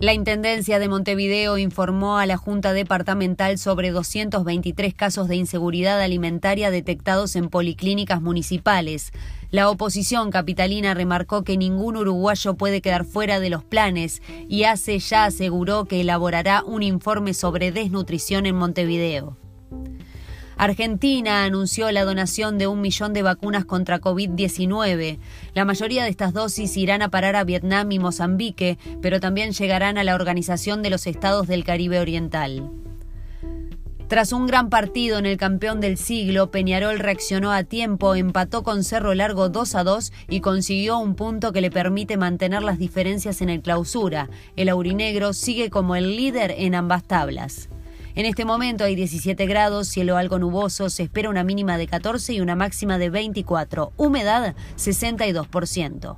La Intendencia de Montevideo informó a la Junta Departamental sobre 223 casos de inseguridad alimentaria detectados en policlínicas municipales. La oposición capitalina remarcó que ningún uruguayo puede quedar fuera de los planes y ACE ya aseguró que elaborará un informe sobre desnutrición en Montevideo. Argentina anunció la donación de un millón de vacunas contra COVID-19. La mayoría de estas dosis irán a parar a Vietnam y Mozambique, pero también llegarán a la Organización de los Estados del Caribe Oriental. Tras un gran partido en el campeón del siglo, Peñarol reaccionó a tiempo, empató con Cerro Largo 2 a 2 y consiguió un punto que le permite mantener las diferencias en el clausura. El aurinegro sigue como el líder en ambas tablas. En este momento hay 17 grados, cielo algo nuboso, se espera una mínima de 14 y una máxima de 24, humedad 62%.